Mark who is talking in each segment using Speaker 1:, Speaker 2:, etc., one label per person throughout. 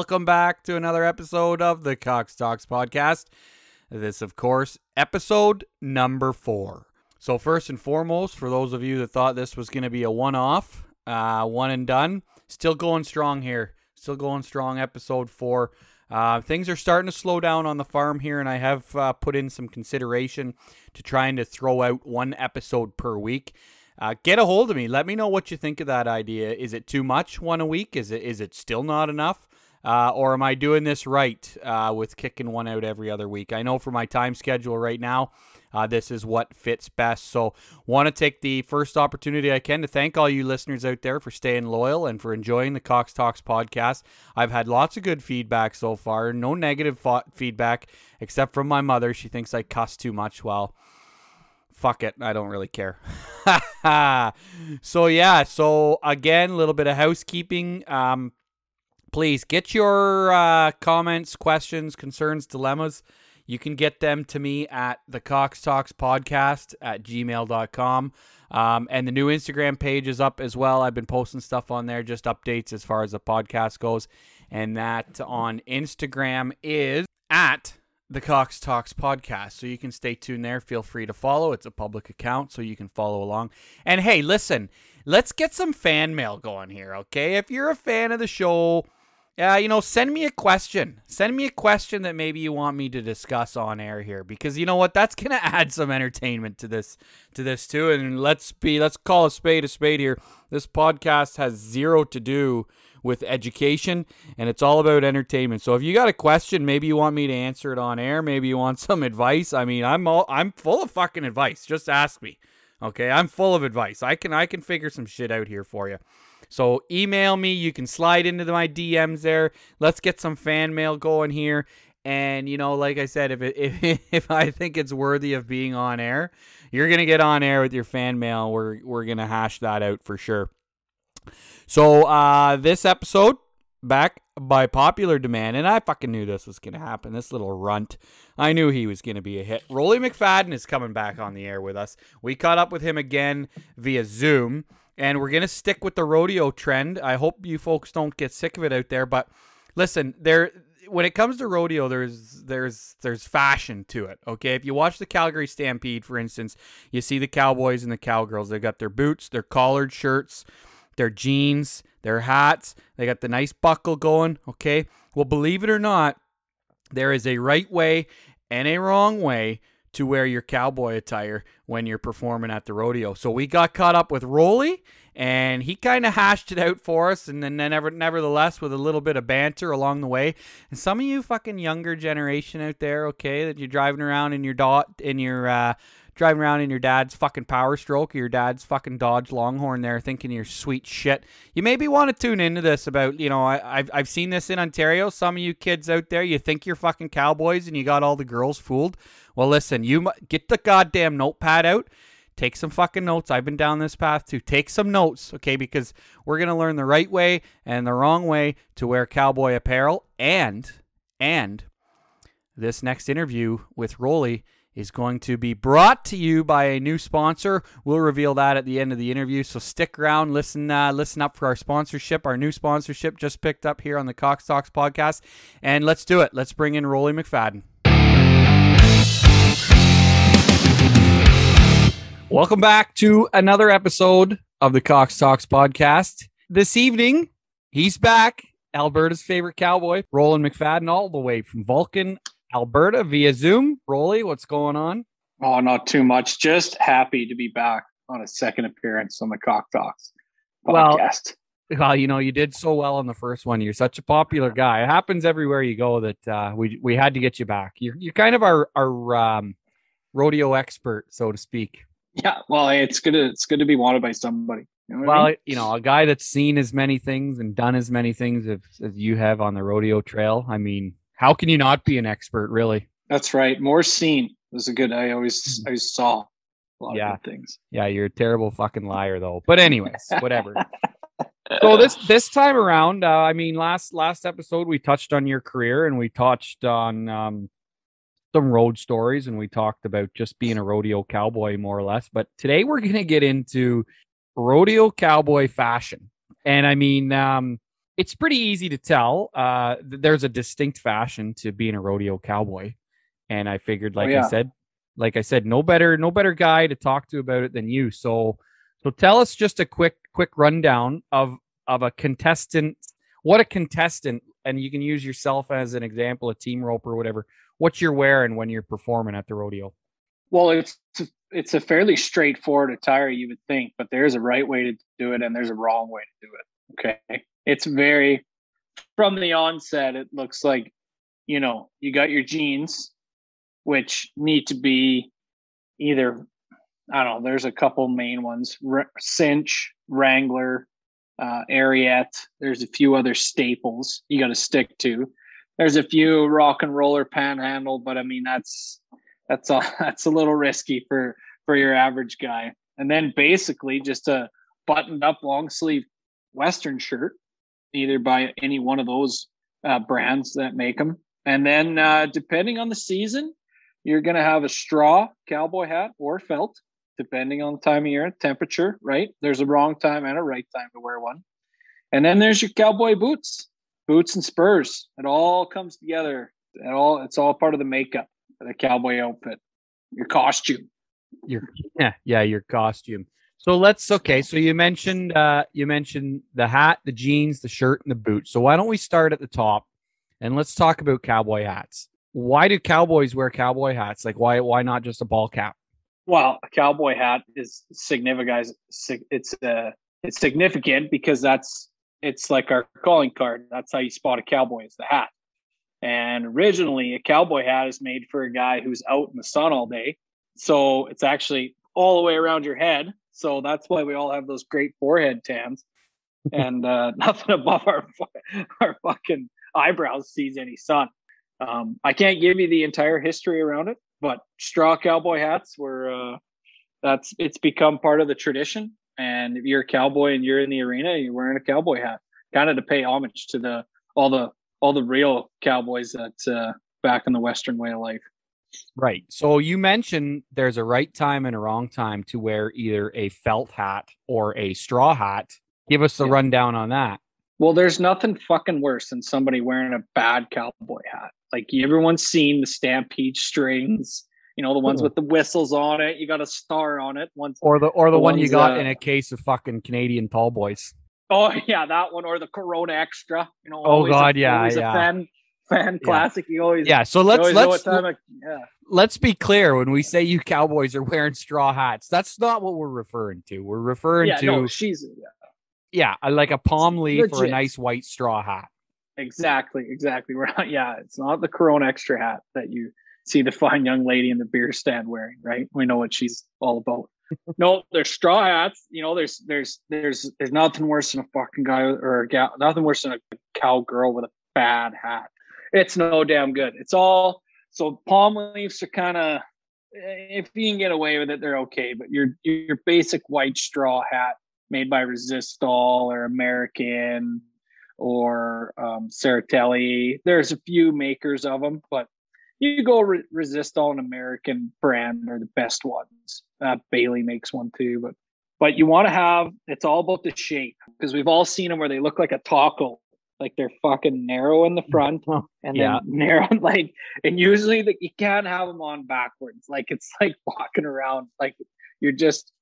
Speaker 1: Welcome back to another episode of the Cox Talks podcast. This, of course, episode number four. So, first and foremost, for those of you that thought this was going to be a one off, uh, one and done, still going strong here. Still going strong, episode four. Uh, things are starting to slow down on the farm here, and I have uh, put in some consideration to trying to throw out one episode per week. Uh, get a hold of me. Let me know what you think of that idea. Is it too much one a week? Is it is it still not enough? Uh, or am I doing this right uh, with kicking one out every other week? I know for my time schedule right now, uh, this is what fits best. So, want to take the first opportunity I can to thank all you listeners out there for staying loyal and for enjoying the Cox Talks podcast. I've had lots of good feedback so far, no negative feedback except from my mother. She thinks I cuss too much. Well, fuck it. I don't really care. so, yeah. So, again, a little bit of housekeeping. Um, please get your uh, comments, questions, concerns, dilemmas. You can get them to me at the Cox Talks podcast at gmail.com. Um, and the new Instagram page is up as well. I've been posting stuff on there, just updates as far as the podcast goes. And that on Instagram is at the Cox Talks podcast. So you can stay tuned there. Feel free to follow. It's a public account, so you can follow along. And hey, listen, let's get some fan mail going here, okay? If you're a fan of the show, yeah, you know, send me a question. Send me a question that maybe you want me to discuss on air here because you know what? That's to add some entertainment to this to this too. And let's be let's call a spade a spade here. This podcast has zero to do with education and it's all about entertainment. So if you got a question, maybe you want me to answer it on air, maybe you want some advice. I mean, I'm all I'm full of fucking advice. Just ask me. Okay? I'm full of advice. I can I can figure some shit out here for you. So email me. You can slide into my DMs there. Let's get some fan mail going here. And you know, like I said, if it, if if I think it's worthy of being on air, you're gonna get on air with your fan mail. We're we're gonna hash that out for sure. So uh, this episode back by popular demand, and I fucking knew this was gonna happen. This little runt, I knew he was gonna be a hit. Rolly McFadden is coming back on the air with us. We caught up with him again via Zoom and we're gonna stick with the rodeo trend. I hope you folks don't get sick of it out there, but listen, there when it comes to rodeo, there's there's there's fashion to it. Okay, if you watch the Calgary Stampede, for instance, you see the cowboys and the cowgirls. They've got their boots, their collared shirts, their jeans, their hats. They got the nice buckle going. Okay, well, believe it or not, there is a right way and a wrong way to wear your cowboy attire when you're performing at the rodeo. So we got caught up with Rolly and he kind of hashed it out for us and then never, nevertheless with a little bit of banter along the way. And some of you fucking younger generation out there, okay, that you're driving around in your dot in your uh driving around in your dad's fucking power stroke or your dad's fucking Dodge Longhorn there thinking you're sweet shit. You maybe want to tune into this about, you know, I, have I've seen this in Ontario. Some of you kids out there, you think you're fucking cowboys and you got all the girls fooled. Well, listen, you get the goddamn notepad out. Take some fucking notes. I've been down this path too. Take some notes, okay? Because we're going to learn the right way and the wrong way to wear cowboy apparel. And, and this next interview with Rolly is going to be brought to you by a new sponsor. We'll reveal that at the end of the interview. So stick around, listen, uh, listen up for our sponsorship. Our new sponsorship just picked up here on the Cox Talks podcast, and let's do it. Let's bring in Rolly McFadden. Welcome back to another episode of the Cox Talks podcast. This evening, he's back. Alberta's favorite cowboy, Roland McFadden, all the way from Vulcan, Alberta via Zoom. Rolly, what's going on?
Speaker 2: Oh, not too much. Just happy to be back on a second appearance on the Cock Talks podcast.
Speaker 1: Well, well, you know, you did so well on the first one. You're such a popular guy. It happens everywhere you go that uh, we we had to get you back. You're you're kind of our our um, rodeo expert, so to speak.
Speaker 2: Yeah, well, it's good. To, it's good to be wanted by somebody.
Speaker 1: You know well, I mean? you know, a guy that's seen as many things and done as many things as, as you have on the rodeo trail. I mean, how can you not be an expert, really?
Speaker 2: That's right. More seen was a good. I always, mm. I saw a lot yeah. of good things.
Speaker 1: Yeah, you're a terrible fucking liar, though. But anyways, whatever. so this this time around, uh, I mean, last last episode we touched on your career and we touched on um, some road stories and we talked about just being a rodeo cowboy more or less. But today we're going to get into rodeo cowboy fashion. And I mean, um, it's pretty easy to tell. Uh, there's a distinct fashion to being a rodeo cowboy, and I figured, like oh, yeah. I said, like I said, no better, no better guy to talk to about it than you. So, so tell us just a quick, quick rundown of of a contestant. What a contestant, and you can use yourself as an example, a team rope or whatever. What you're wearing when you're performing at the rodeo.
Speaker 2: Well, it's it's a fairly straightforward attire, you would think, but there's a right way to do it and there's a wrong way to do it. Okay, it's very from the onset. It looks like you know you got your jeans, which need to be either I don't know. There's a couple main ones: R- Cinch, Wrangler, uh, Ariat. There's a few other staples you got to stick to. There's a few rock and roller panhandle, but I mean that's that's a that's a little risky for for your average guy. And then basically just a buttoned up long sleeve western shirt, either by any one of those uh, brands that make them. And then uh, depending on the season, you're going to have a straw cowboy hat or felt, depending on the time of year, temperature. Right? There's a wrong time and a right time to wear one. And then there's your cowboy boots, boots and spurs. It all comes together. It all it's all part of the makeup of the cowboy outfit, your costume.
Speaker 1: Your yeah, yeah, your costume. So let's okay. So you mentioned uh you mentioned the hat, the jeans, the shirt, and the boots. So why don't we start at the top and let's talk about cowboy hats. Why do cowboys wear cowboy hats? Like why why not just a ball cap?
Speaker 2: Well, a cowboy hat is significant. Guys, it's uh it's significant because that's it's like our calling card. That's how you spot a cowboy is the hat. And originally, a cowboy hat is made for a guy who's out in the sun all day. So it's actually all the way around your head. So that's why we all have those great forehead tans. and uh, nothing above our our fucking eyebrows sees any sun. Um, I can't give you the entire history around it, but straw cowboy hats were uh, that's it's become part of the tradition. And if you're a cowboy and you're in the arena, you're wearing a cowboy hat, kind of to pay homage to the all the all the real cowboys that uh, back in the Western way of life.
Speaker 1: Right. So you mentioned there's a right time and a wrong time to wear either a felt hat or a straw hat. Give us the yeah. rundown on that.
Speaker 2: Well, there's nothing fucking worse than somebody wearing a bad cowboy hat. Like everyone's seen the stampede strings, you know, the ones with the whistles on it. You got a star on it. Once
Speaker 1: or the or the, the one you got uh, in a case of fucking Canadian tall boys.
Speaker 2: Oh yeah, that one or the Corona Extra. You know.
Speaker 1: Oh God, a, yeah, yeah.
Speaker 2: Fan yeah. classic. You always
Speaker 1: yeah. So let's let's of, yeah. let's be clear when we say you Cowboys are wearing straw hats. That's not what we're referring to. We're referring
Speaker 2: yeah,
Speaker 1: to
Speaker 2: no, she's
Speaker 1: yeah. yeah, like a palm leaf or a nice white straw hat.
Speaker 2: Exactly, exactly. We're not, yeah, it's not the Corona Extra hat that you see the fine young lady in the beer stand wearing, right? We know what she's all about no, there's straw hats. You know, there's there's there's there's nothing worse than a fucking guy or a gal, nothing worse than a cowgirl with a bad hat. It's no damn good. It's all so palm leaves are kind of if you can get away with it, they're okay. But your your basic white straw hat made by Resistol or American or um, Serratelli. There's a few makers of them, but you go re- Resistol and American brand are the best ones. Uh, Bailey makes one too, but but you want to have it's all about the shape because we've all seen them where they look like a taco, like they're fucking narrow in the front oh, and yeah. then narrow like and usually that you can't have them on backwards. Like it's like walking around like you're just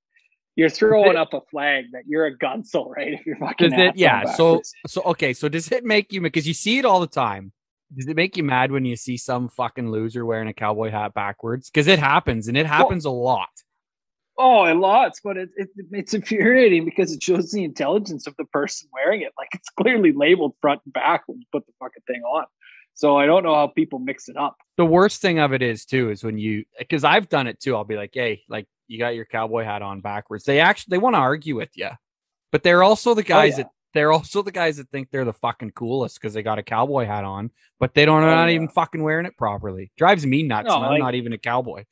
Speaker 2: you're throwing up a flag that you're a gunsel, right? If you're fucking
Speaker 1: it, yeah. So so okay. So does it make you because you see it all the time? Does it make you mad when you see some fucking loser wearing a cowboy hat backwards? Because it happens, and it happens well, a lot.
Speaker 2: Oh, a lot, but it, it, it's infuriating because it shows the intelligence of the person wearing it. Like it's clearly labeled front and back when you put the fucking thing on. So I don't know how people mix it up.
Speaker 1: The worst thing of it is too is when you because I've done it too. I'll be like, hey, like you got your cowboy hat on backwards. They actually they want to argue with you, but they're also the oh, guys oh, yeah. that they're also the guys that think they're the fucking coolest because they got a cowboy hat on, but they don't oh, not yeah. even fucking wearing it properly. Drives me nuts. No, I'm like, not even a cowboy.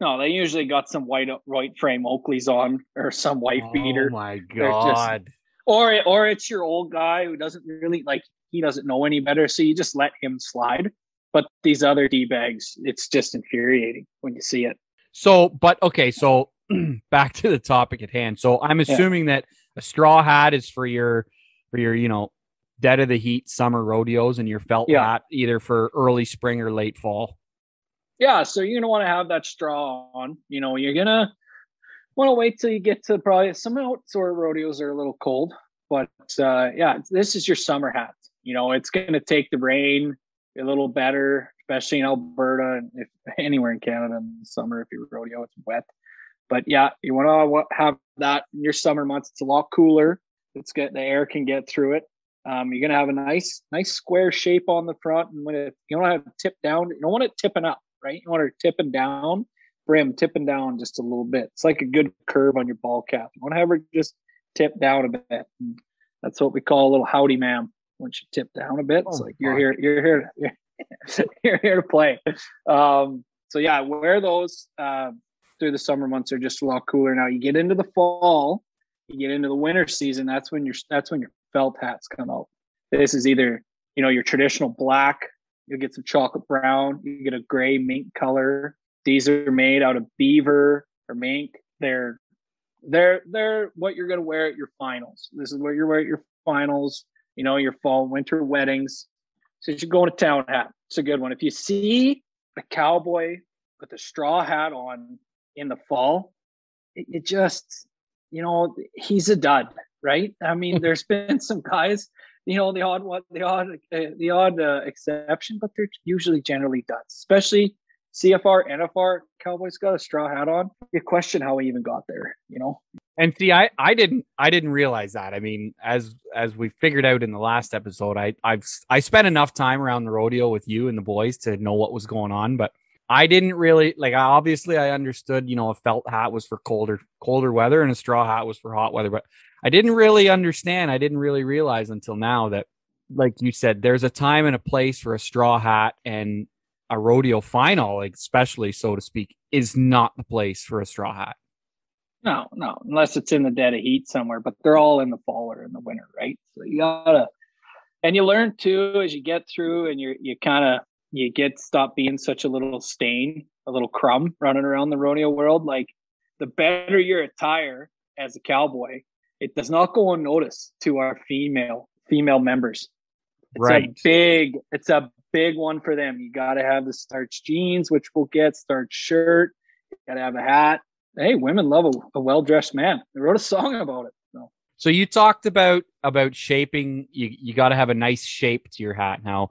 Speaker 2: No, they usually got some white white frame Oakleys on or some white oh, beater.
Speaker 1: Oh my god.
Speaker 2: Just, or or it's your old guy who doesn't really like he doesn't know any better, so you just let him slide. But these other d bags, it's just infuriating when you see it.
Speaker 1: So, but okay, so back to the topic at hand. So I'm assuming yeah. that a straw hat is for your for your, you know, dead of the heat summer rodeos and your felt
Speaker 2: Yeah.
Speaker 1: hat either for early spring or late fall.
Speaker 2: Yeah, so you're gonna want to have that straw on. You know, you're gonna want to wait till you get to probably some outdoor rodeos are a little cold, but uh, yeah, this is your summer hat. You know, it's gonna take the rain a little better, especially in Alberta and if anywhere in Canada in the summer if you rodeo, it's wet. But yeah, you want to have that in your summer months. It's a lot cooler. It's get the air can get through it. Um, you're gonna have a nice, nice square shape on the front, and when it you don't have it tip down, you don't want it tipping up, right? You want her tipping down, brim tipping down just a little bit. It's like a good curve on your ball cap. You want to have it just tip down a bit. And that's what we call a little howdy, ma'am. Once you tip down a bit, it's
Speaker 1: Oh,
Speaker 2: like you're here, you're here, you're here to play. Um, so yeah, wear those uh, through the summer months. Are just a lot cooler now. You get into the fall, you get into the winter season. That's when your that's when your felt hats come out. This is either you know your traditional black. You'll get some chocolate brown. You get a gray mink color. These are made out of beaver or mink. They're they're they're what you're gonna wear at your finals. This is what you're wearing at your finals. You know your fall winter weddings. So you should go to town hat. It's a good one. If you see a cowboy with a straw hat on in the fall, it, it just you know he's a dud, right? I mean, there's been some guys, you know, the odd one, the odd, uh, the odd uh, exception, but they're usually generally duds, especially CFR, NFR. Cowboys got a straw hat on. You question how he even got there, you know?
Speaker 1: And see, I, I didn't I didn't realize that. I mean, as as we figured out in the last episode, I I've I spent enough time around the rodeo with you and the boys to know what was going on, but I didn't really like. Obviously, I understood. You know, a felt hat was for colder colder weather, and a straw hat was for hot weather. But I didn't really understand. I didn't really realize until now that, like you said, there's a time and a place for a straw hat, and a rodeo final, like especially so to speak, is not the place for a straw hat.
Speaker 2: No, no, unless it's in the dead of heat somewhere, but they're all in the fall or in the winter, right? So you gotta, and you learn too as you get through, and you you kind of you get stop being such a little stain, a little crumb running around the rodeo world. Like the better your attire as a cowboy, it does not go unnoticed to our female female members. It's
Speaker 1: Right.
Speaker 2: a big, it's a big one for them. You got to have the starch jeans, which we'll get, starch shirt. You got to have a hat. Hey, women love a, a well dressed man. They wrote a song about it. So
Speaker 1: So you talked about about shaping. You you got to have a nice shape to your hat. Now,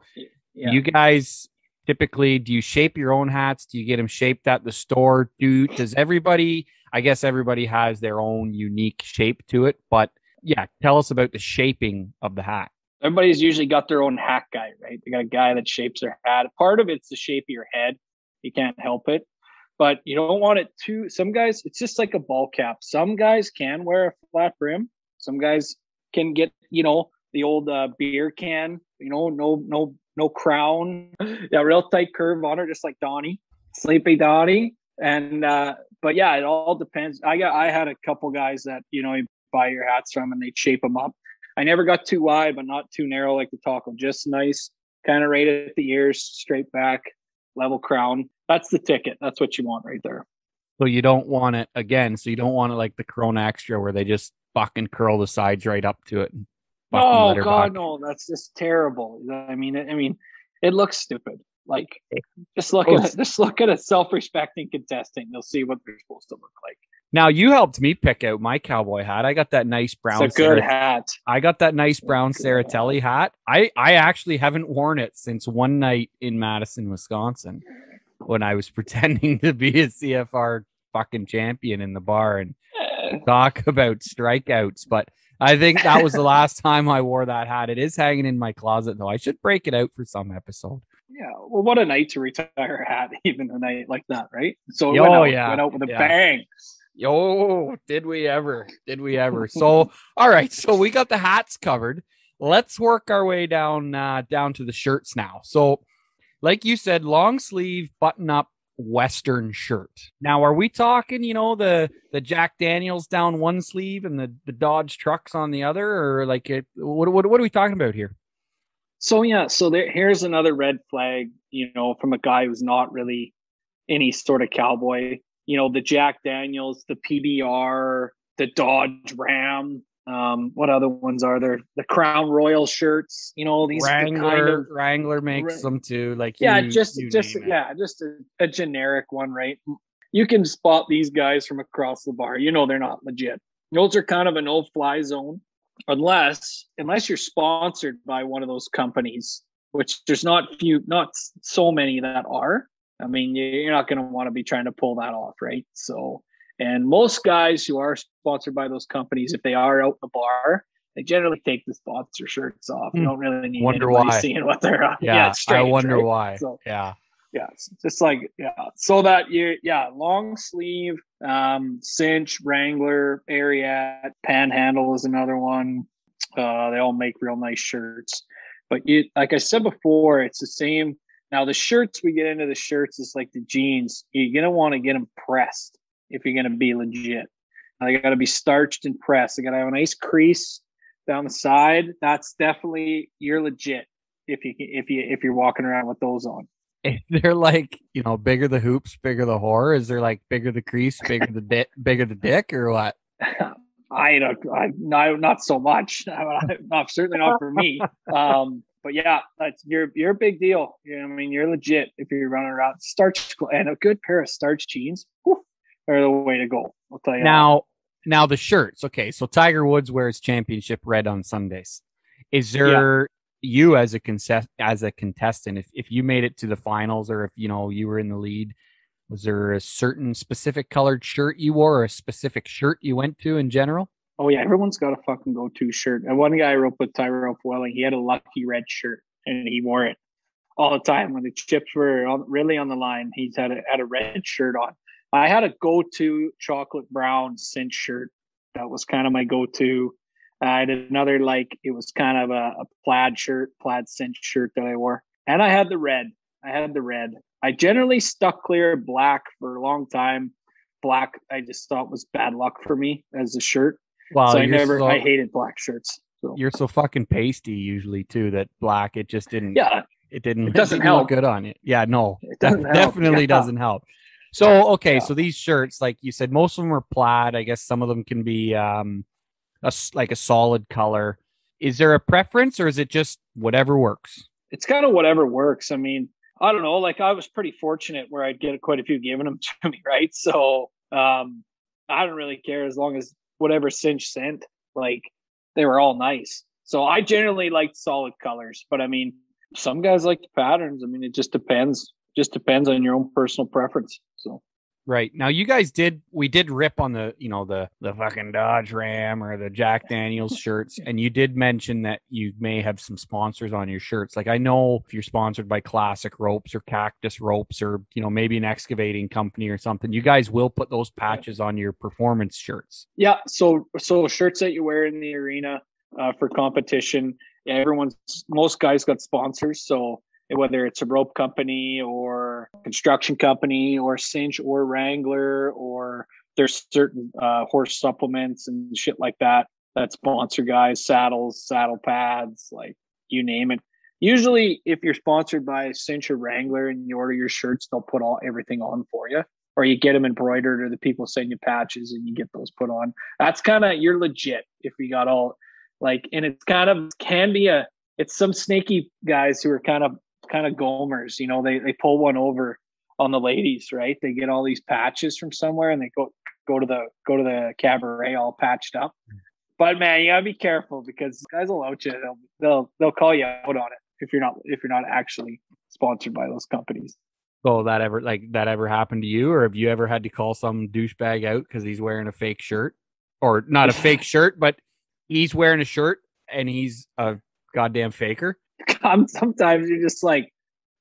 Speaker 2: yeah,
Speaker 1: you guys typically do you shape your own hats? Do you get them shaped at the store? Do does everybody? I guess everybody has their own unique shape to it. But yeah, tell us about the shaping of the hat.
Speaker 2: everybody's usually got their own hat guy, right? They got a guy that shapes their hat. Part of it's the shape of your head. You can't help it. But you don't want it too. Some guys, it's just like a ball cap. Some guys can wear a flat brim. Some guys can get, you know, the old uh, beer can, you know, no, no, no crown. Yeah, real tight curve on it, just like Donnie, Sleepy Donnie. And uh, but yeah, it all depends. I got I had a couple guys that, you know, you buy your hats from and they'd shape them up. I never got too wide, but not too narrow like the taco. Just nice, kind of right at the ears, straight back, level crown. That's the ticket. That's what you want right there.
Speaker 1: So you don't want it again. So you don't want it like the Corona Extra where they just fucking curl the sides right up to it. And
Speaker 2: Oh God, no! That's just terrible. I mean, I mean, it looks stupid. Like, just look
Speaker 1: Oh,
Speaker 2: at just look at a self-respecting contestant. You'll see what they're supposed to look like.
Speaker 1: Now you helped me pick out my cowboy hat. I got that nice brown.
Speaker 2: It's a good hat.
Speaker 1: I got that nice brown Serratelli hat. I I actually haven't worn it since one night in Madison, Wisconsin, when I was pretending to be a CFR fucking champion in the bar and
Speaker 2: Eh,
Speaker 1: talk about strikeouts. But I think that was the last time I wore that hat. It is hanging in my closet though. I should break it out for some episode.
Speaker 2: Yeah. Well, what a night to retire a hat, even a night like that, right? So it
Speaker 1: Oh,
Speaker 2: went out,
Speaker 1: yeah.
Speaker 2: went out with a
Speaker 1: Yeah.
Speaker 2: bang.
Speaker 1: Yo, did we ever? Did we ever? So, all right. So we got the hats covered. Let's work our way down uh, down to the shirts now. So, like you said, long sleeve button up Western shirt. Now, are we talking? You know the the Jack Daniels down one sleeve and the the Dodge trucks on the other, or like it? What what what are we talking about here?
Speaker 2: So yeah, so there, here's another red flag, you know, from a guy who's not really any sort of cowboy. You know, the Jack Daniels, the PBR, the Dodge Ram, Um, what other ones are there? The Crown Royal shirts. You know these
Speaker 1: Wrangler,
Speaker 2: kind of
Speaker 1: Wrangler makes
Speaker 2: Ra-
Speaker 1: them too. Like
Speaker 2: yeah,
Speaker 1: you-
Speaker 2: just
Speaker 1: you
Speaker 2: just
Speaker 1: it.
Speaker 2: yeah, just a, a generic one, right? You can spot these guys from across the bar. You know they're not legit. Those are kind of an old fly zone, unless unless you're sponsored by one of those companies, which there's not few, not so many that are. I mean, you're not going to want to be trying to pull that off, right? So, and most guys who are sponsored by those companies, if they are out the bar, they generally take the sponsor shirts off. You
Speaker 1: Hmm.
Speaker 2: don't really need
Speaker 1: Wonder why.
Speaker 2: seeing what they're on.
Speaker 1: Yeah,
Speaker 2: it's
Speaker 1: I wonder
Speaker 2: right?
Speaker 1: why.
Speaker 2: So-
Speaker 1: yeah.
Speaker 2: yeah it's just like yeah so that you yeah long sleeve um cinch wrangler ariat panhandle is another one uh they all make real nice shirts but you like i said before it's the same now the shirts we get into the shirts is like the jeans you're gonna want to get them pressed if you're gonna be legit they got to be starched and pressed they got to have a nice crease down the side that's definitely you're legit if you if you if you're walking around with those on
Speaker 1: they're like you know bigger the hoops, bigger the whore? Is there like bigger the crease, bigger the dick, bigger the dick, or what?
Speaker 2: I don't, I no, not so much. not certainly not for me. Um, but yeah, that's you're you're a big deal. You know, I mean, you're legit if you're running around starch and a good pair of starch jeans whew, are the way to go. I'll tell you that.
Speaker 1: Now, now the shirts. Okay, so Tiger Woods wears championship red on Sundays. Is there you as a contest as a contestant? If if you made it to the finals, or if you know you were in the lead, was there a certain specific colored shirt you wore, or a specific shirt you went to in general?
Speaker 2: Oh yeah, everyone's got a fucking go-to shirt. And one guy I wrote with Tyrell Welling, he had a lucky red shirt and he wore it all the time when the chips were on, really on the line. He's had a, had a red shirt on. I had a go-to chocolate brown cinch shirt. That was kind of my go-to. I had another like it was kind of a, a plaid shirt, plaid cinch shirt that I wore, and I had the red. I had the red. I generally stuck clear of black for a long time. Black, I just thought was bad luck for me as a shirt
Speaker 1: Well,
Speaker 2: so I never,
Speaker 1: so,
Speaker 2: I hated black shirts. So
Speaker 1: you're so fucking pasty usually too that black it just didn't.
Speaker 2: yeah,
Speaker 1: it didn't.
Speaker 2: It doesn't
Speaker 1: look
Speaker 2: help.
Speaker 1: good on you. Yeah, no,
Speaker 2: it doesn't
Speaker 1: definitely
Speaker 2: Yeah.
Speaker 1: doesn't help. So okay,
Speaker 2: Yeah.
Speaker 1: so these shirts, like you said, most of them are plaid. I guess some of them can be um, a like a solid color. Is there a preference, or is it just whatever works?
Speaker 2: It's kind of whatever works. I mean, I don't know. Like I was pretty fortunate where I'd get quite a few given them to me, right? So um, I don't really care as long as whatever cinch sent, like they were all nice. So I generally like solid colors, but I mean, some guys like the patterns. I mean, it just depends. Just depends on your own personal preference. So
Speaker 1: Right now, you guys did we did rip on the you know the the fucking Dodge Ram or the Jack Daniels shirts, and you did mention that you may have some sponsors on your shirts. Like I know if you're sponsored by Classic Ropes or Cactus Ropes or you know maybe an excavating company or something, you guys will put those patches on your performance shirts.
Speaker 2: Yeah, so so shirts that you wear in the arena uh, for competition. Everyone's most guys got sponsors, so whether it's a rope company or construction company or Cinch or Wrangler or there's certain uh, horse supplements and shit like that that sponsor guys, saddles, saddle pads, like you name it. Usually, if you're sponsored by Cinch or Wrangler and you order your shirts, they'll put all everything on for you or you get them embroidered or the people send you patches and you get those put on that's kind of you're legit if we got all like and it's kind of can be a it's some snaky guys who are kind of kind of gomers you know they they pull one over on the ladies right? They get all these patches from somewhere and they go go to the go to the cabaret all patched up. But man you gotta be careful because guys will out you. They'll they'll they'll call you out on it if you're not if you're not actually sponsored by those companies.
Speaker 1: So that ever like that ever happened to you, or have you ever had to call some douchebag out because he's wearing a fake shirt, or not a fake shirt, but he's wearing a shirt and he's a goddamn faker?
Speaker 2: come sometimes you're just like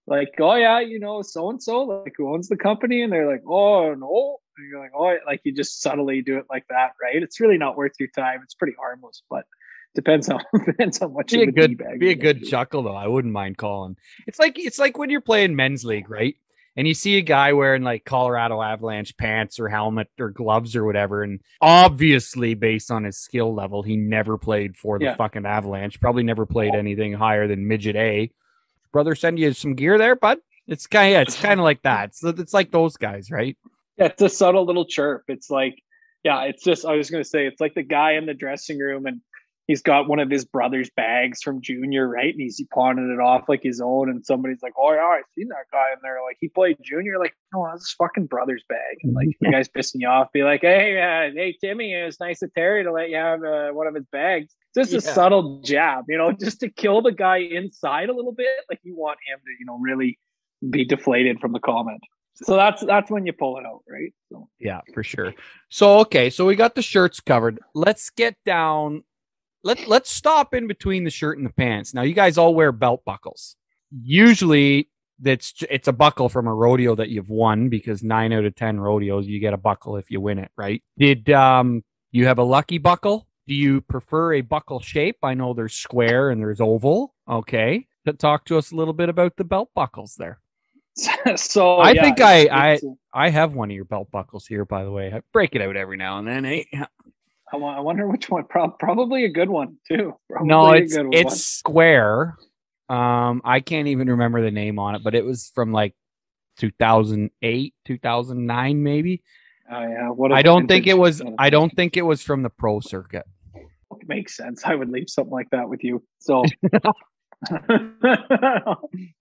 Speaker 2: like oh yeah you know so and so like who owns the company and they're like oh no and you're like oh like you just subtly do it like that right it's really not worth your time it's pretty harmless but depends on depends on what
Speaker 1: be
Speaker 2: you
Speaker 1: a good be a good chuckle though. I wouldn't mind calling. It's like it's like when you're playing men's league, right? And you see a guy wearing like Colorado Avalanche pants or helmet or gloves or whatever, and obviously based on his skill level, he never played for the
Speaker 2: Yeah.
Speaker 1: fucking Avalanche. Probably never played anything higher than midget A. Brother, send you some gear there, bud. It's kind of yeah, it's kind of like that. So it's like those guys, right?
Speaker 2: yeah it's a subtle little chirp it's like yeah, it's just I was gonna say it's like the guy in the dressing room and he's got one of his brother's bags from junior, right? And he's pawning it off like his own, and somebody's like, "Oh yeah, I seen that guy in there. Like he played junior. Like no, that's his fucking brother's bag." And like the guy's pissing you off, be like, "Hey, uh, hey Timmy, it was nice of Terry to let you have uh, one of his bags." Just a subtle jab, you know, just to kill the guy inside a little bit. Like you want him to, you know, really be deflated from the comment. So that's that's when you pull it out, right? So.
Speaker 1: Yeah, for sure. So okay, so we got the shirts covered. Let's get down let let's stop in between the shirt and the pants. Now, you guys all wear belt buckles. Usually, that's it's a buckle from a rodeo that you've won because nine out of ten rodeos you get a buckle if you win it, right? Did um you have a lucky buckle? Do you prefer a buckle shape? I know there's square and there's oval. Okay, talk to us a little bit about the belt buckles there.
Speaker 2: so
Speaker 1: I yeah, think I I I have one of your belt buckles here, by the way. I break it out every now and then. Eh?
Speaker 2: I, I wonder which one. Pro- probably a good one too. Probably
Speaker 1: no, it's it's square. Um, I can't even remember the name on it, but it was from like 2008, 2009, maybe.
Speaker 2: Oh yeah. What
Speaker 1: I don't think it was. I don't think it was from the pro circuit.
Speaker 2: Makes sense. I would leave something like that with you. So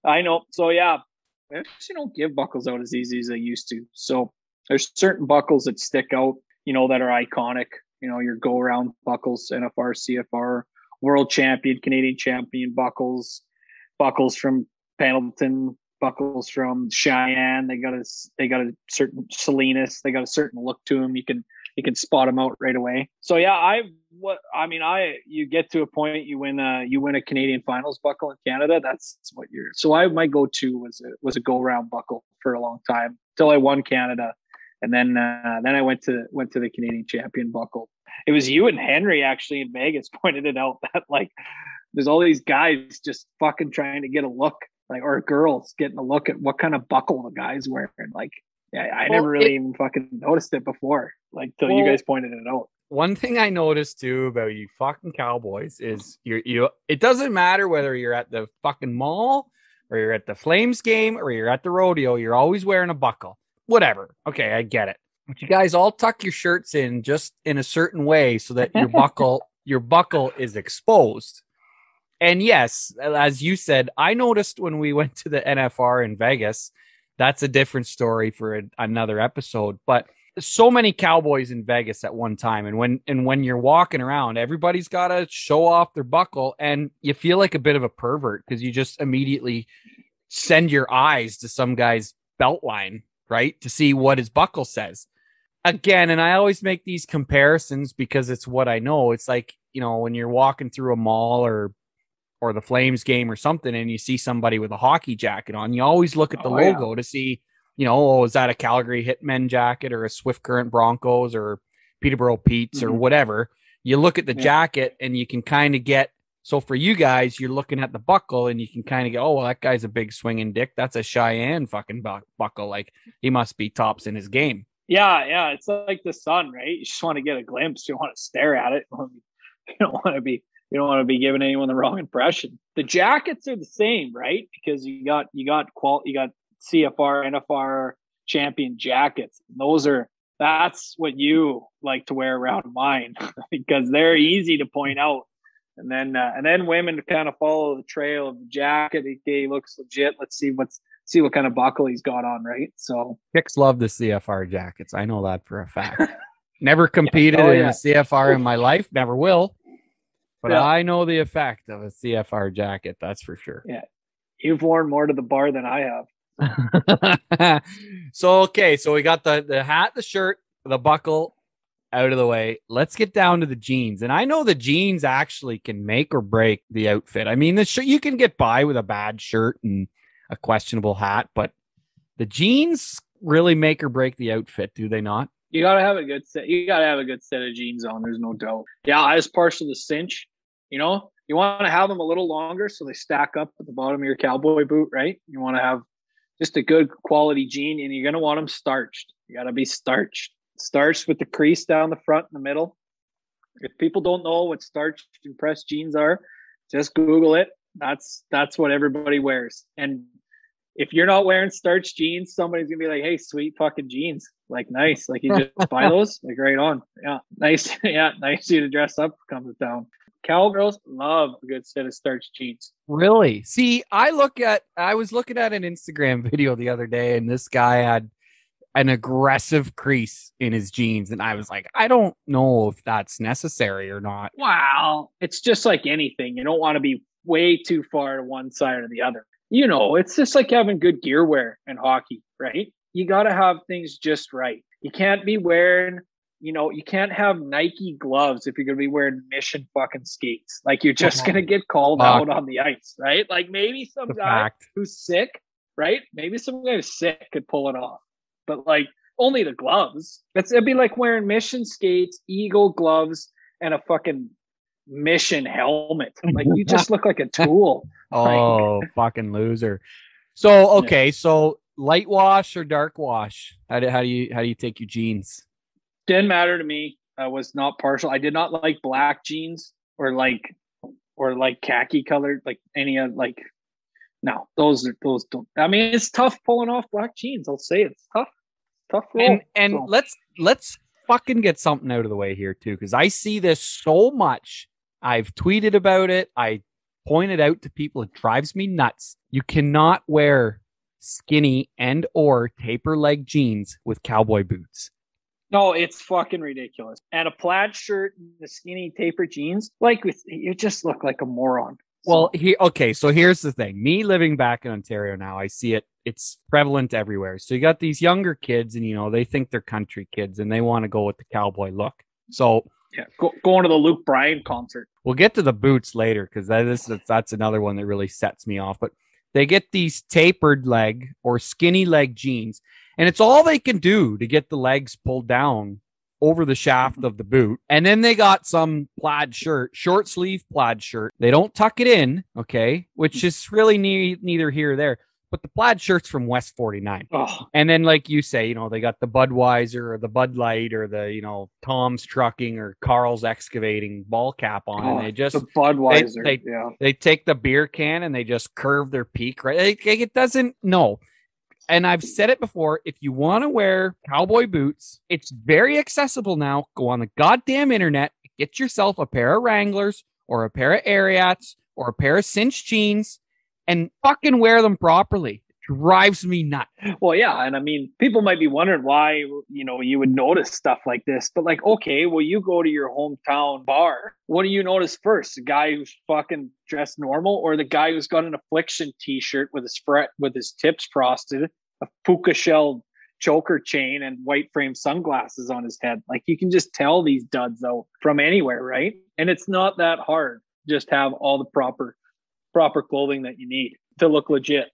Speaker 2: I know. So yeah, I actually don't give buckles out as easy as I used to. So there's certain buckles that stick out, you know, that are iconic you know, your go around buckles, NFR, CFR, world champion, Canadian champion buckles, buckles from Pendleton, buckles from Cheyenne. They got a they got a certain Salinas. They got a certain look to them. You can you can spot them out right away. So yeah, I what I mean, I you get to a point you win a you win a Canadian finals buckle in Canada. That's what you're. So I my go to was a was a go round buckle for a long time till I won Canada, and then uh, then I went to went to the Canadian champion buckle it was you and Henry actually in Vegas pointed it out that like there's all these guys just fucking trying to get a look like or girls getting a look at what kind of buckle the guy's wearing. Like yeah, I well, never really it, even fucking noticed it before, like till well, you guys pointed it out.
Speaker 1: One thing I noticed too about you fucking cowboys is you you it doesn't matter whether you're at the fucking mall or you're at the Flames game or you're at the rodeo, you're always wearing a buckle. Whatever. Okay, I get it. But you guys all tuck your shirts in just in a certain way so that your buckle your buckle is exposed. And yes, as you said, I noticed when we went to the NFR in Vegas, that's a different story for a, another episode, but so many cowboys in Vegas at one time and when and when you're walking around everybody's got to show off their buckle and you feel like a bit of a pervert because you just immediately send your eyes to some guy's belt line right to see what his buckle says again, and I always make these comparisons because it's what I know. It's like, you know, when you're walking through a mall or or the Flames game or something and you see somebody with a hockey jacket on, you always look at the oh, logo yeah. to see, you know, oh, is that a Calgary Hitmen jacket or a Swift Current Broncos or Peterborough Petes mm-hmm. or whatever. You look at the yeah. jacket and you can kind of get so for you guys, you're looking at the buckle and you can kind of go, oh, well, that guy's a big swinging dick. That's a Cheyenne fucking buckle. Like he must be tops in his game.
Speaker 2: Yeah, yeah, it's like the sun, right? You just want to get a glimpse. You want to stare at it. You don't want to be you don't want to be giving anyone the wrong impression. The jackets are the same, right? Because you got you got qual you got CFR, NFR champion jackets. Those are that's what you like to wear around mine because they're easy to point out. And then uh, and then women kind of follow the trail of the jacket. Okay, looks legit. Let's see what's see what kind of buckle he's got on, right? So
Speaker 1: chicks love the CFR jackets. I know that for a fact. Never competed yeah. oh, in yeah. a CFR in my life, never will. But yeah. I know the effect of a CFR jacket, that's for sure.
Speaker 2: Yeah. You've worn more to the bar than I
Speaker 1: have. so okay, so we got the the hat, the shirt, the buckle out of the way. Let's get down to the jeans. And I know the jeans actually can make or break the outfit. I mean, the shirt you can get by with a bad shirt and a questionable hat, but the jeans really make or break the outfit, do they not?
Speaker 2: You gotta have a good set. You gotta have a good set of jeans on. There's no doubt. Yeah, I was partial to cinch. You know, you want to have them a little longer so they stack up at the bottom of your cowboy boot, right? You want to have just a good quality jean, and you're gonna want them starched. You gotta be starched. Starched with the crease down the front and the middle. If people don't know what starched and pressed jeans are, just Google it that's that's what everybody wears and if you're not wearing starch jeans, somebody's gonna be like, "Hey, sweet fucking jeans, like nice, like you just buy those, like right on, yeah, nice, yeah, nice you to dress up, come to town." Cowgirls love a good set of starch jeans.
Speaker 1: Really? See, I look at I was looking at an Instagram video the other day and this guy had an aggressive crease in his jeans and I was like, I don't know if that's necessary or not.
Speaker 2: Wow. It's just like anything. You don't want to be way too far to one side or the other. You know, it's just like having good gear wear in hockey, right? You got to have things just right. You can't be wearing you know, you can't have Nike gloves if you're going to be wearing mission fucking skates. Like you're just going to get called out on the ice, right? Like maybe some guy who's sick, right? Maybe some guy who's sick could pull it off, but like only the gloves. It's, it'd be like wearing mission skates, eagle gloves, and a fucking mission helmet. Like you just look like a tool.
Speaker 1: Oh, fucking loser. So, okay, so light wash or dark wash? How do, how do you how do you take your jeans?
Speaker 2: Didn't matter to me. I was not partial. I did not like black jeans or like or like khaki colored, like any of like no, those are those don't I mean it's tough pulling off black jeans. I'll say it's tough. Tough roll.
Speaker 1: And and
Speaker 2: So-
Speaker 1: let's let's fucking get something out of the way here too, because I see this so much. I've tweeted about it. I pointed out to people. It drives me nuts. You cannot wear skinny and or taper leg jeans with cowboy boots.
Speaker 2: No, it's fucking ridiculous. And a plaid shirt and the skinny taper jeans, like with, you just look like a moron.
Speaker 1: Well, he okay. So here's the thing. Me living back in Ontario now, I see it. It's prevalent everywhere. So you got these younger kids, and you know they think they're country kids, and they want to go with the cowboy look. So
Speaker 2: yeah, go, going to the Luke Bryan concert.
Speaker 1: we'll get to the boots later because that is that's another one that really sets me off. But they get these tapered leg or skinny leg jeans, and it's all they can do to get the legs pulled down over the shaft mm-hmm. of the boot. And then they got some plaid shirt, short sleeve plaid shirt. They don't tuck it in, okay, which is really ne- neither here or there. But the plaid shirt's from West 49.
Speaker 2: Oh,
Speaker 1: And then, like you say, you know, they got the Budweiser or the Bud Light or the, you know, Tom's Trucking or Carl's Excavating ball cap on.
Speaker 2: Oh,
Speaker 1: and they just,
Speaker 2: the Budweiser.
Speaker 1: they-
Speaker 2: yeah.
Speaker 1: they take the beer can and they just curve their peak, right? Like, it doesn't, no. And I've said it before if you want to wear cowboy boots, it's very accessible now. Go on the goddamn internet, get yourself a pair of Wranglers or a pair of Ariats or a pair of cinch jeans and fucking wear them properly. Drives me nuts.
Speaker 2: Well, yeah, and I mean, people might be wondering why you know you would notice stuff like this, but like, okay, well, you go to your hometown bar. What do you notice first? The guy who's fucking dressed normal, or the guy who's got an affliction T-shirt with his fret with his tips frosted, a puka shell choker chain, and white frame sunglasses on his head? Like, you can just tell these duds out from anywhere, right? And it's not that hard. Just have all the proper proper clothing that you need to look legit.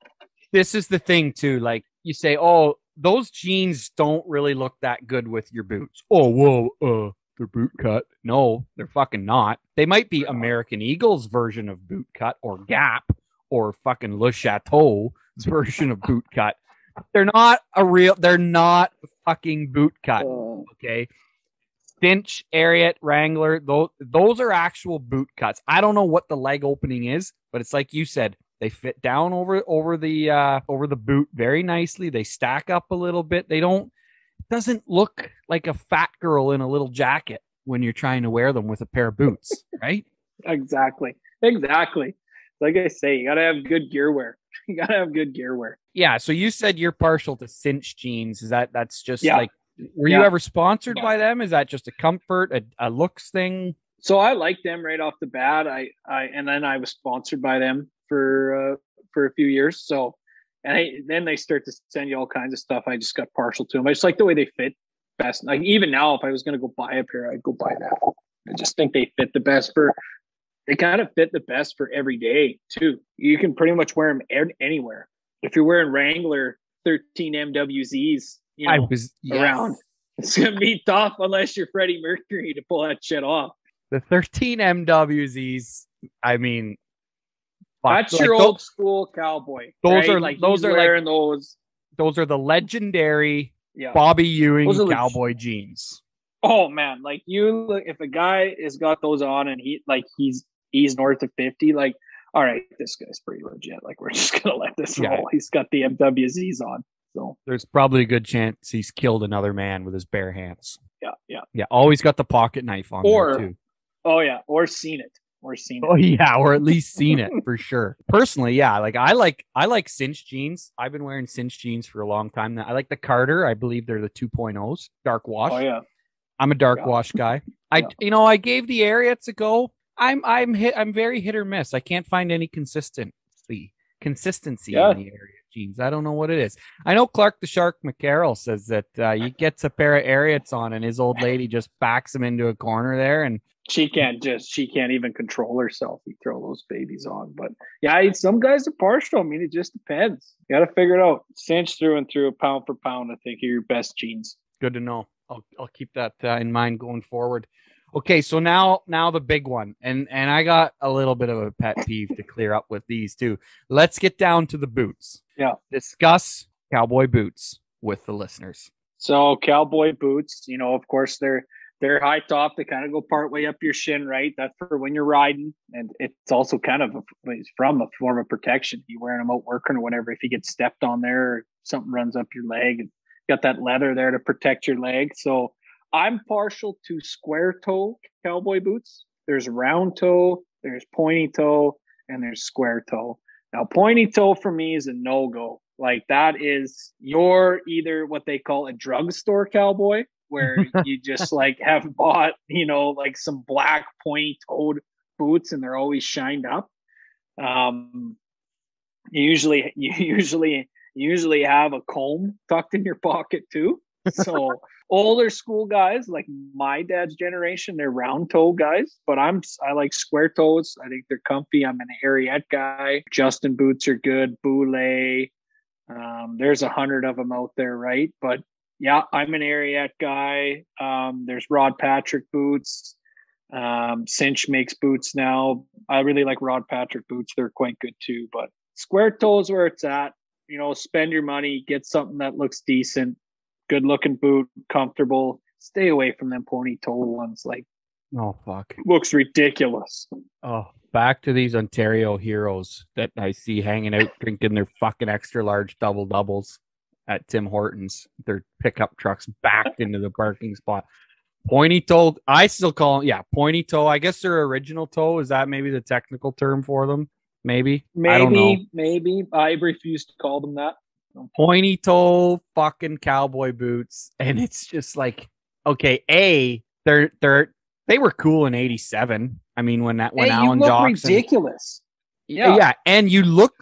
Speaker 1: This is the thing too. Like you say, oh, those jeans don't really look that good with your boots. Oh, whoa, uh, they're boot cut. No, they're fucking not. They might be American Eagle's version of boot cut or Gap or fucking Le Chateau's version of boot cut. They're not a real. They're not fucking boot cut.
Speaker 2: Uh,
Speaker 1: Okay. Cinch, Ariat, Wrangler, those those are actual boot cuts. I don't know what the leg opening is, but it's like you said, they fit down over over the uh over the boot very nicely. They stack up a little bit. They don't doesn't look like a fat girl in a little jacket when you're trying to wear them with a pair of boots, right?
Speaker 2: Exactly. Exactly. Like I say, you gotta have good gear wear. You gotta have good gear wear.
Speaker 1: Yeah, so you said you're partial to cinch jeans. Is that that's just
Speaker 2: Yeah.
Speaker 1: like were you ever sponsored
Speaker 2: Yeah.
Speaker 1: by them? Is that just a comfort, a, a looks thing?
Speaker 2: So I like them right off the bat. I, I and then I was sponsored by them for uh, for a few years. So and I, then they start to send you all kinds of stuff. I just got partial to them. I just like the way they fit best. Like even now, if I was gonna go buy a pair, I'd go buy that. I just think they fit the best for. They kind of fit the best for every day too. You can pretty much wear them anywhere. If you're wearing Wrangler 13 MWZs, you know,
Speaker 1: I was
Speaker 2: around. It's gonna be tough unless you're Freddie Mercury to pull that shit off.
Speaker 1: the 13 MWZs. I mean,
Speaker 2: That's
Speaker 1: like,
Speaker 2: your
Speaker 1: tho-
Speaker 2: old school cowboy.
Speaker 1: those
Speaker 2: right?
Speaker 1: are-
Speaker 2: like
Speaker 1: those are like-
Speaker 2: those.
Speaker 1: those are the legendary
Speaker 2: Yeah.
Speaker 1: Bobby Ewing
Speaker 2: Those
Speaker 1: cowboy jeans.
Speaker 2: Oh man, like you look if a guy has got those on and he like he's he's north of fifty, like all right, this guy's pretty legit. Like we're just gonna let this
Speaker 1: Yeah.
Speaker 2: roll. He's got the MWZs on. So
Speaker 1: There's probably a good chance he's killed another man with his bare hands.
Speaker 2: yeah, yeah.
Speaker 1: Yeah, always got the pocket knife on
Speaker 2: Or-. Oh yeah, or seen it, or seen it.
Speaker 1: Oh yeah, or at least seen it for sure. Personally, yeah, like I like I like cinch jeans. I've been wearing cinch jeans for a long time now. I like the Carter. I believe they're the 2.0s, dark wash.
Speaker 2: Oh yeah,
Speaker 1: I'm a dark
Speaker 2: Yeah.
Speaker 1: wash guy. I
Speaker 2: Yeah.
Speaker 1: you know, I gave the Ariats a go. I'm I'm hit I'm very hit or miss. I can't find any consistency consistency
Speaker 2: Yeah.
Speaker 1: in the Ariat jeans. I don't know what it is. I know Clark the Shark McCarroll says that uh, he gets a pair of Ariats on and his old lady just backs him into a corner there and
Speaker 2: she can't just she can't even control herself. You throw those babies on, but yeah, some guys are partial. I mean, it just depends. You got to figure it out. Cinch through and through, pound for pound. I think are your best jeans.
Speaker 1: good to know. I'll I'll keep that uh, in mind going forward. Okay, so now now the big one, and and I got a little bit of a pet peeve to clear up with these too. Let's get down to the boots.
Speaker 2: Yeah.
Speaker 1: Discuss cowboy boots with the listeners.
Speaker 2: So cowboy boots, you know, of course they're they're high top. They kind of go part way up your shin, right? That's for when you're riding, and it's also kind of a, it's from a form of protection. You're wearing them out working or whatever. If you get stepped on there, something runs up your leg, and got that leather there to protect your leg. So I'm partial to square toe cowboy boots. There's round toe, there's pointy toe, and there's square toe. Now, pointy toe for me is a no go. Like that is you're either what they call a drugstore cowboy, where you just like have bought, you know, like some black pointy toed boots and they're always shined up. Um, you usually, you usually, usually have a comb tucked in your pocket too. So older school guys like my dad's generation, they're round toe guys, but I'm I like square toes. I think they're comfy. I'm an Ariat guy. Justin boots are good. Boulet. Um, there's a hundred of them out there, right? But yeah, I'm an Ariat guy. Um, there's Rod Patrick boots. Um, Cinch makes boots now. I really like Rod Patrick boots. They're quite good too. But square toes where it's at. You know, spend your money, get something that looks decent, good looking boot, comfortable. Stay away from them pony toe ones. Like
Speaker 1: Oh fuck.
Speaker 2: looks ridiculous.
Speaker 1: Oh, back to these Ontario heroes that I see hanging out drinking their fucking extra large double doubles at Tim Hortons. Their pickup trucks backed into the parking spot. Pointy toe. I still call them, yeah, pointy toe. I guess their original toe is that maybe the technical term for them. Maybe. I don't know.
Speaker 2: Maybe, maybe. I refuse to call them that.
Speaker 1: pointy toe fucking cowboy boots and it's just like okay a they're they're they were cool in 87 i mean when that when
Speaker 2: Hey, you
Speaker 1: alan
Speaker 2: look
Speaker 1: Jackson
Speaker 2: ridiculous.
Speaker 1: yeah yeah and you look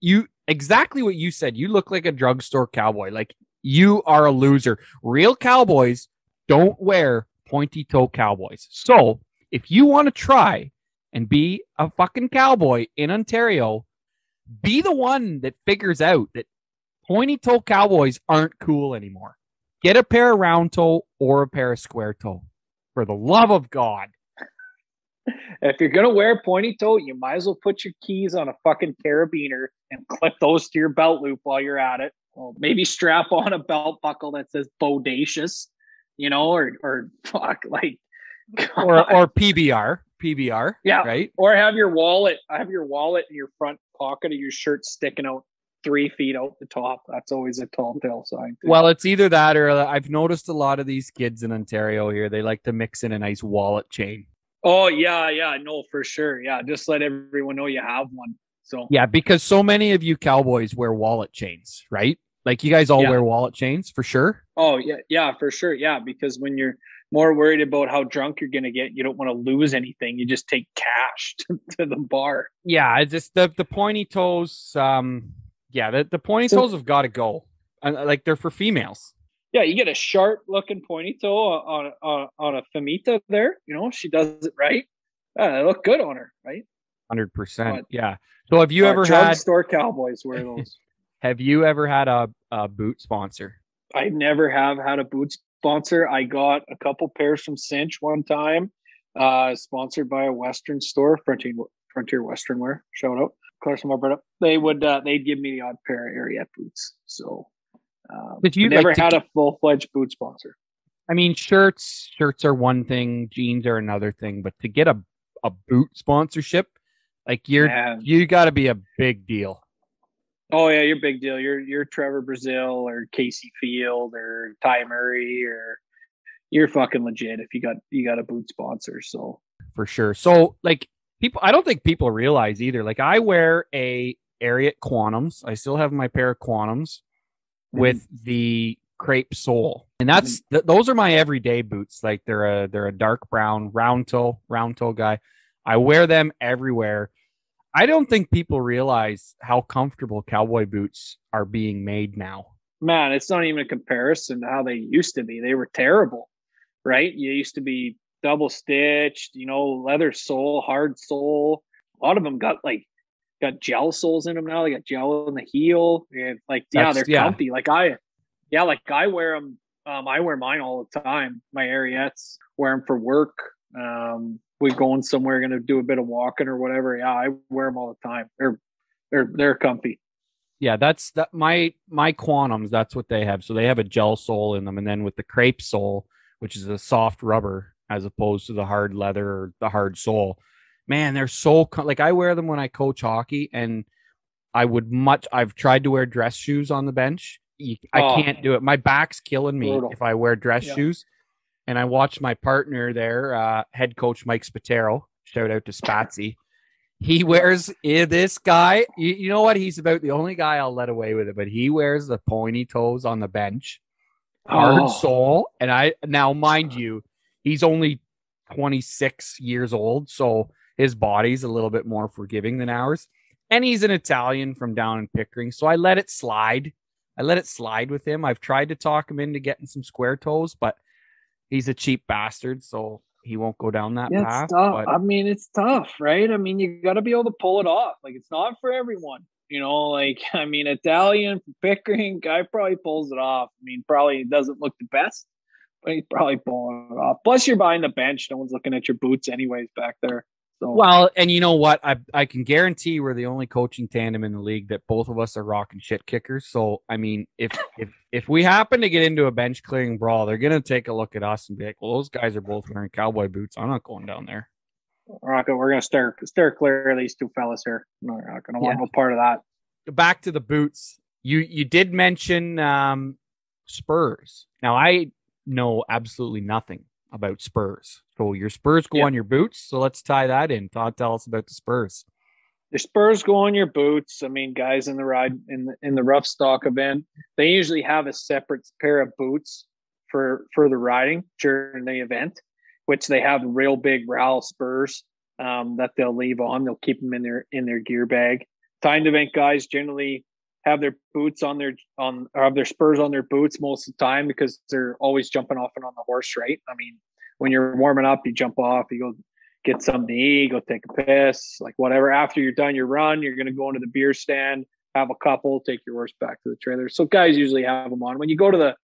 Speaker 1: you exactly what you said you look like a drugstore cowboy like you are a loser real cowboys don't wear pointy toe cowboys so if you want to try and be a fucking cowboy in ontario be the one that figures out that pointy toe cowboys aren't cool anymore. Get a pair of round toe or a pair of square toe. For the love of God.
Speaker 2: If you're gonna wear a pointy toe, you might as well put your keys on a fucking carabiner and clip those to your belt loop while you're at it. Well, maybe strap on a belt buckle that says bodacious, you know, or or fuck like
Speaker 1: Or
Speaker 2: God.
Speaker 1: or PBR. PBR.
Speaker 2: Yeah.
Speaker 1: Right?
Speaker 2: or have your wallet I have your wallet in your front pocket of your shirt sticking out three feet out the top. That's always a tall tale sign. too.
Speaker 1: Well, it's either that or uh, I've noticed a lot of these kids in Ontario here, they like to mix in a nice wallet chain.
Speaker 2: Oh yeah, yeah, no, for sure. Yeah, just let everyone know you have one. So
Speaker 1: Yeah, because so many of you cowboys wear wallet chains, right? Like you guys all
Speaker 2: Yeah.
Speaker 1: wear wallet chains for sure.
Speaker 2: Oh yeah, yeah, for sure. Yeah, because when you're more worried about how drunk you're gonna get, you don't want to lose anything. You just take cash to, to the bar.
Speaker 1: Yeah, it's just the the pointy toes. Um, yeah, the, the pointy
Speaker 2: So-
Speaker 1: toes have got to go. And uh, like they're for females.
Speaker 2: Yeah, you get a sharp looking pointy toe on on on a femita there. You know, she does it right. Uh, they look good on her, right?
Speaker 1: Hundred percent. Yeah. So have you ever had
Speaker 2: store cowboys wear those?
Speaker 1: have you ever had a, a boot sponsor?
Speaker 2: I never have had a boot sponsor. I got a couple pairs from Cinch one time, uh, sponsored by a Western store, Frontier Frontier Western Wear. Shout out, Carson Alberta. They would uh, they'd give me the odd pair of Ariat boots. So, uh,
Speaker 1: Did you
Speaker 2: never
Speaker 1: like
Speaker 2: had
Speaker 1: keep-
Speaker 2: a full fledged boot sponsor.
Speaker 1: I mean, shirts shirts are one thing, jeans are another thing, but to get a a boot sponsorship, Like you're
Speaker 2: Man.
Speaker 1: you got to be a big deal.
Speaker 2: Oh yeah, you're a big deal. You're you're Trevor Brazile or Casey Field or Ty Murray or you're fucking legit if you got you got a boot sponsor. So
Speaker 1: for sure. So like people, I don't think people realize either. Like I wear a Ariat Quantums. I still have my pair of Quantums with the crepe sole, and that's mm-hmm. th- those are my everyday boots. Like they're a they're a dark brown round toe round toe guy. I wear them everywhere. I don't think people realize how comfortable cowboy boots are being made now.
Speaker 2: man, it's not even a comparison to how they used to be. They were terrible, right? You used to be double stitched, you know, leather sole, hard sole. A lot of them got like got gel soles in them now. They got gel in the heel. And like, yeah,
Speaker 1: That's-
Speaker 2: they're
Speaker 1: yeah.
Speaker 2: comfy. Like I, yeah, like I wear them. Um, I wear mine all the time. My Ariats wear them for work. Um, we going somewhere, going to do a bit of walking or whatever. Yeah, I wear them all the time. They're they're they're comfy.
Speaker 1: Yeah, that's that my my quantums, that's what they have. So they have a gel sole in them, and then with the crepe sole, which is a soft rubber as opposed to the hard leather or the hard sole. Man, they're so co- like I wear them when I coach hockey, and I would much. I've tried to wear dress shoes on the bench. I
Speaker 2: Oh.
Speaker 1: can't do it. My back's killing me
Speaker 2: Brutal.
Speaker 1: if I wear dress
Speaker 2: Yeah.
Speaker 1: shoes. And I watched my partner there, uh, head coach Mike Spatero. Shout out to Spatsy. He wears eh, this guy. You, you know what? He's about the only guy I'll let away with it, but he wears the pointy toes on the bench, hard
Speaker 2: Oh.
Speaker 1: sole. And I now, mind you, he's only 26 years old, so his body's a little bit more forgiving than ours. And he's an Italian from down in Pickering, so I let it slide. I let it slide with him. I've tried to talk him into getting some square toes, but he's a cheap bastard, so he won't go down that
Speaker 2: Yeah,
Speaker 1: path. but-
Speaker 2: I mean, it's tough, right? I mean, you got to be able to pull it off. Like, it's not for everyone. You know, like I mean, Italian Pickering guy probably pulls it off. I mean, probably doesn't look the best, but he's probably pulling it off. Plus, you're behind the bench; no one's looking at your boots, anyways, back there. So,
Speaker 1: Well, and you know what? I I can guarantee we're the only coaching tandem in the league that both of us are rocking shit kickers. So I mean, if if if we happen to get into a bench clearing brawl, they're gonna take a look at us and be like, "Well, those guys are both wearing cowboy boots. I'm not going down there."
Speaker 2: we're gonna, we're gonna steer steer clear of these two fellas here. No, we're not gonna want
Speaker 1: Yeah.
Speaker 2: no part of that.
Speaker 1: Back to the boots. You you did mention um, Spurs. Now I know absolutely nothing about Spurs. So your Spurs go
Speaker 2: Yeah.
Speaker 1: on your boots. So let's tie that in. Todd, tell us about the Spurs.
Speaker 2: the Spurs go on your boots. I mean, guys in the ride in the in the rough stock event, they usually have a separate pair of boots for for the riding during the event, which they have real big Rowel Spurs um, that they'll leave on. They'll keep them in their in their gear bag. Timed event guys generally have their boots on their on have their Spurs on their boots most of the time because they're always jumping off and on the horse, right? I mean, when you're warming up, you jump off, you go get something to eat, go take a piss, like whatever. After you're done your run, you're gonna go into the beer stand, have a couple, take your horse back to the trailer. So guys usually have them on. When you go to the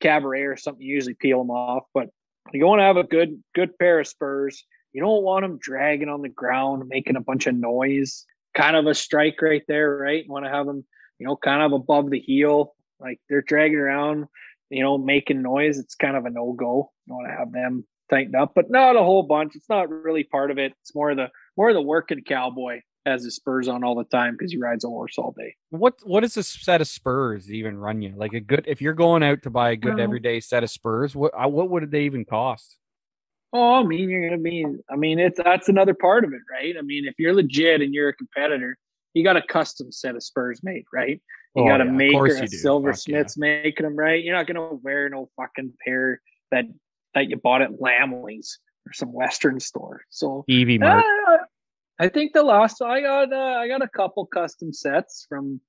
Speaker 2: cabaret or something, you usually peel them off. But you want to have a good good pair of spurs. You don't want them dragging on the ground, making a bunch of noise. Kind of a strike right there, right? You want to have them, you know, kind of above the heel, like they're dragging around, you know, making noise. It's kind of a no go. You want to have them tightened up, but not a whole bunch. It's not really part of it. It's more of the more the working cowboy has his spurs on all the time because he rides a horse all day.
Speaker 1: What what does a set of Spurs even run you? Like a good if you're going out to buy a good
Speaker 2: Um,
Speaker 1: everyday set of Spurs, what uh, what would they even cost?
Speaker 2: Oh, I mean, you're gonna be. I mean, it's that's another part of it, right? I mean, if you're legit and you're a competitor, you got a custom set of spurs made, right? You
Speaker 1: Oh,
Speaker 2: got a
Speaker 1: yeah,
Speaker 2: maker, a
Speaker 1: you do. Fuck
Speaker 2: silversmith's making them, right? You're not gonna wear no fucking pair that that you bought at Lammle's or some Western store. So
Speaker 1: Evie
Speaker 2: uh, I think the last I got uh, I got a couple custom sets from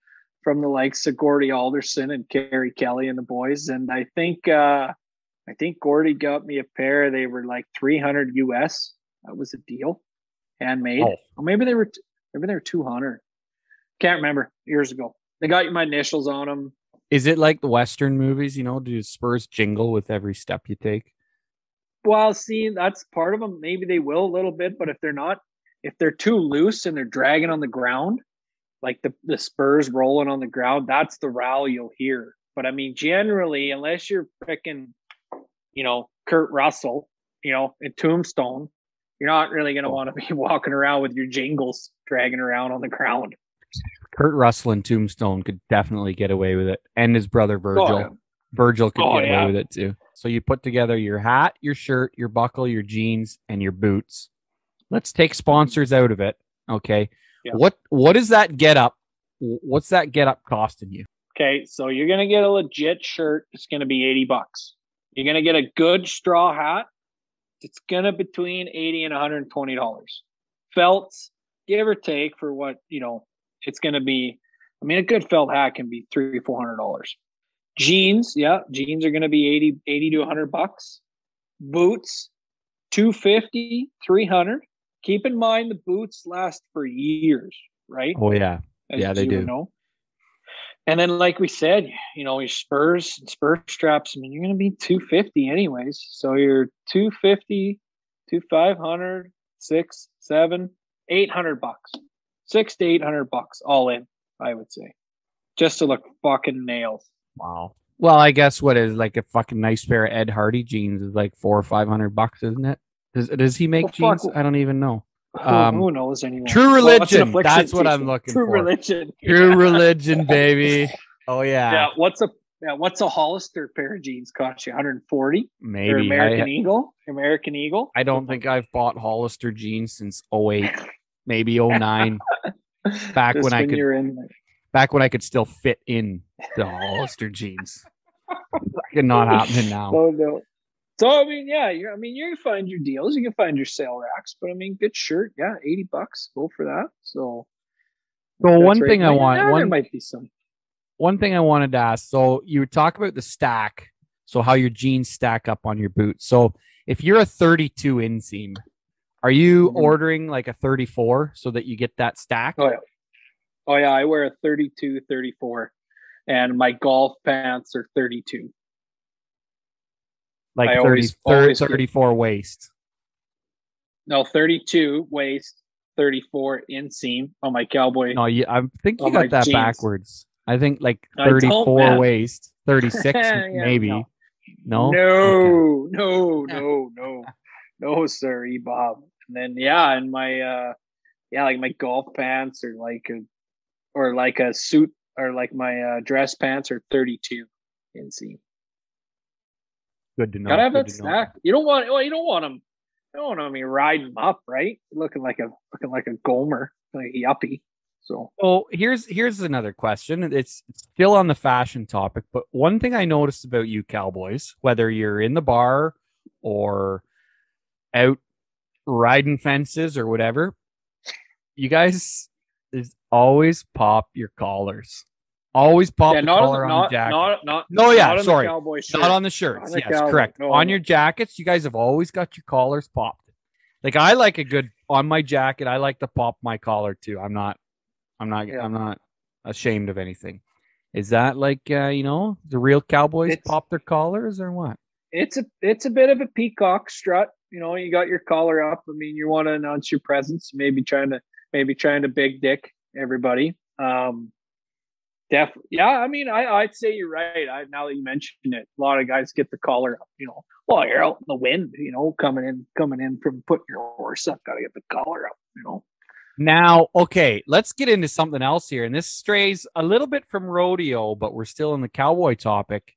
Speaker 2: from the likes of Gordy Alderson and Kerry Kelly and the boys, and I think uh I think Gordy got me a pair. They were like three hundred US. That was a deal, handmade.
Speaker 1: Oh.
Speaker 2: Or maybe they were t- maybe they were two hundred. Can't remember years ago. They got my initials on them.
Speaker 1: Is it like the Western movies? You know, do Spurs jingle with every step you take?
Speaker 2: Well, see, that's part of them. Maybe they will a little bit, but if they're not, if they're too loose and they're dragging on the ground, like the, the spurs rolling on the ground, that's the row you'll hear. But I mean, generally, unless you're freaking, you know, Kurt Russell, you know, in Tombstone, you're not really going to oh. want to be walking around with your jingles dragging around on the ground.
Speaker 1: Kurt Russell and Tombstone could definitely get away with it, and his brother oh, Virgil.
Speaker 2: Oh, yeah.
Speaker 1: Virgil could
Speaker 2: Oh,
Speaker 1: get
Speaker 2: yeah.
Speaker 1: away with it too. So you put together your hat, your shirt, your buckle, your jeans, and your boots. Let's take sponsors out of it. Okay.
Speaker 2: Yeah.
Speaker 1: What what is that get up? What's that get up costing you?
Speaker 2: Okay, so you're gonna get a legit shirt. It's gonna be eighty bucks. You're gonna get a good straw hat. It's gonna be between eighty and one hundred and twenty dollars. Felt, give or take, for what you know, it's gonna be. I mean, a good felt hat can be three, four hundred dollars. Jeans, yeah, jeans are gonna be 80, 80 to hundred bucks. Boots, 250, 300. Keep in mind the boots last for years, right?
Speaker 1: Oh yeah.
Speaker 2: as
Speaker 1: Yeah, they do.
Speaker 2: Know. And then, like we said, you know, your spurs, and spur straps. I mean, you're going to be 250 anyways. So you're 250 to 500, six, seven, 800 bucks, six to 800 bucks all in, I would say, just to look fucking nails.
Speaker 1: Wow. Well, I guess what is like a fucking nice pair of Ed Hardy jeans is like four or five hundred bucks, isn't it? Does does he make
Speaker 2: Well, fuck.
Speaker 1: jeans? I don't even know.
Speaker 2: Who,
Speaker 1: Um,
Speaker 2: who knows anymore?
Speaker 1: True
Speaker 2: Well, it's an
Speaker 1: Religion,
Speaker 2: affliction
Speaker 1: that's what I'm looking
Speaker 2: True
Speaker 1: for.
Speaker 2: True religion.
Speaker 1: True
Speaker 2: Yeah.
Speaker 1: religion, baby. Oh yeah,
Speaker 2: Yeah. What's a yeah, what's a Hollister pair of jeans cost you? 140? Or
Speaker 1: maybe.
Speaker 2: American
Speaker 1: I,
Speaker 2: Eagle? American Eagle?
Speaker 1: I don't think I've bought Hollister jeans since 08, maybe 09. Back when I could-
Speaker 2: in
Speaker 1: back when I could still fit in the Hollister jeans. Fucking not happening now.
Speaker 2: Oh no. So I mean, yeah, you I mean, you can find your deals, you can find your sale racks, but I mean, good shirt, yeah, eighty bucks, go for that. So,
Speaker 1: So one
Speaker 2: right.
Speaker 1: thing I
Speaker 2: Well,
Speaker 1: want,
Speaker 2: yeah,
Speaker 1: one
Speaker 2: might be some.
Speaker 1: one thing I wanted to ask. So you talk about the stack. So how your jeans stack up on your boots. So if you're a 32 inseam, are you
Speaker 2: Mhm.
Speaker 1: ordering like a 34 so that you get that stack?
Speaker 2: Oh yeah, oh yeah, I wear a 32, 34, and my golf pants are thirty-two.
Speaker 1: like
Speaker 2: I
Speaker 1: 30,
Speaker 2: always-
Speaker 1: thir-
Speaker 2: always get-
Speaker 1: 34 waist.
Speaker 2: No, thirty-two waist, thirty-four inseam on my cowboy.
Speaker 1: No, you, I think you
Speaker 2: Oh,
Speaker 1: got that
Speaker 2: jeans.
Speaker 1: backwards. I think like 34 waist, 36
Speaker 2: Yeah,
Speaker 1: maybe.
Speaker 2: no.
Speaker 1: No.
Speaker 2: No, no, no, no, no, sir, Bob. And then yeah, and my uh yeah, like my golf pants or like a or like a suit or like my uh dress pants are 32 inseam.
Speaker 1: Good to know.
Speaker 2: Gotta have
Speaker 1: good
Speaker 2: that
Speaker 1: to know.
Speaker 2: You don't want well, you don't want them you don't want me riding up, right? Looking like a looking like a gomer, like a yuppie. So
Speaker 1: So here's here's another question. It's it's still on the fashion topic, but one thing I noticed about you cowboys, whether you're in the bar or out riding fences or whatever, you guys is always pop your collars. Always pop
Speaker 2: yeah,
Speaker 1: the
Speaker 2: not on,
Speaker 1: collar
Speaker 2: the,
Speaker 1: on
Speaker 2: not,
Speaker 1: the jacket.
Speaker 2: not not
Speaker 1: No, yeah,
Speaker 2: not on
Speaker 1: sorry.
Speaker 2: the.
Speaker 1: Not on the shirts.
Speaker 2: On
Speaker 1: yes, correct.
Speaker 2: No,
Speaker 1: on
Speaker 2: no.
Speaker 1: your jackets, you guys have always got your collars popped. Like I like a good on my jacket. I like to pop my collar too. I'm not. I'm not.
Speaker 2: Yeah.
Speaker 1: I'm not ashamed of anything. Is that like uh, you know the real cowboys
Speaker 2: It's-
Speaker 1: pop their collars or what?
Speaker 2: It's a it's a bit of a peacock strut. You know, you got your collar up. I mean, you want to announce your presence. Maybe trying to maybe trying to big dick everybody. Um, def yeah. I mean, I I'd say you're right. I now that you mention it, a lot of guys get the collar up. You know, well, you're out in the wind. You know, coming in coming in from putting your horse up. Got to get the collar up. You know.
Speaker 1: Now, okay, let's get into something else here, and this strays a little bit from rodeo, but we're still in the cowboy topic.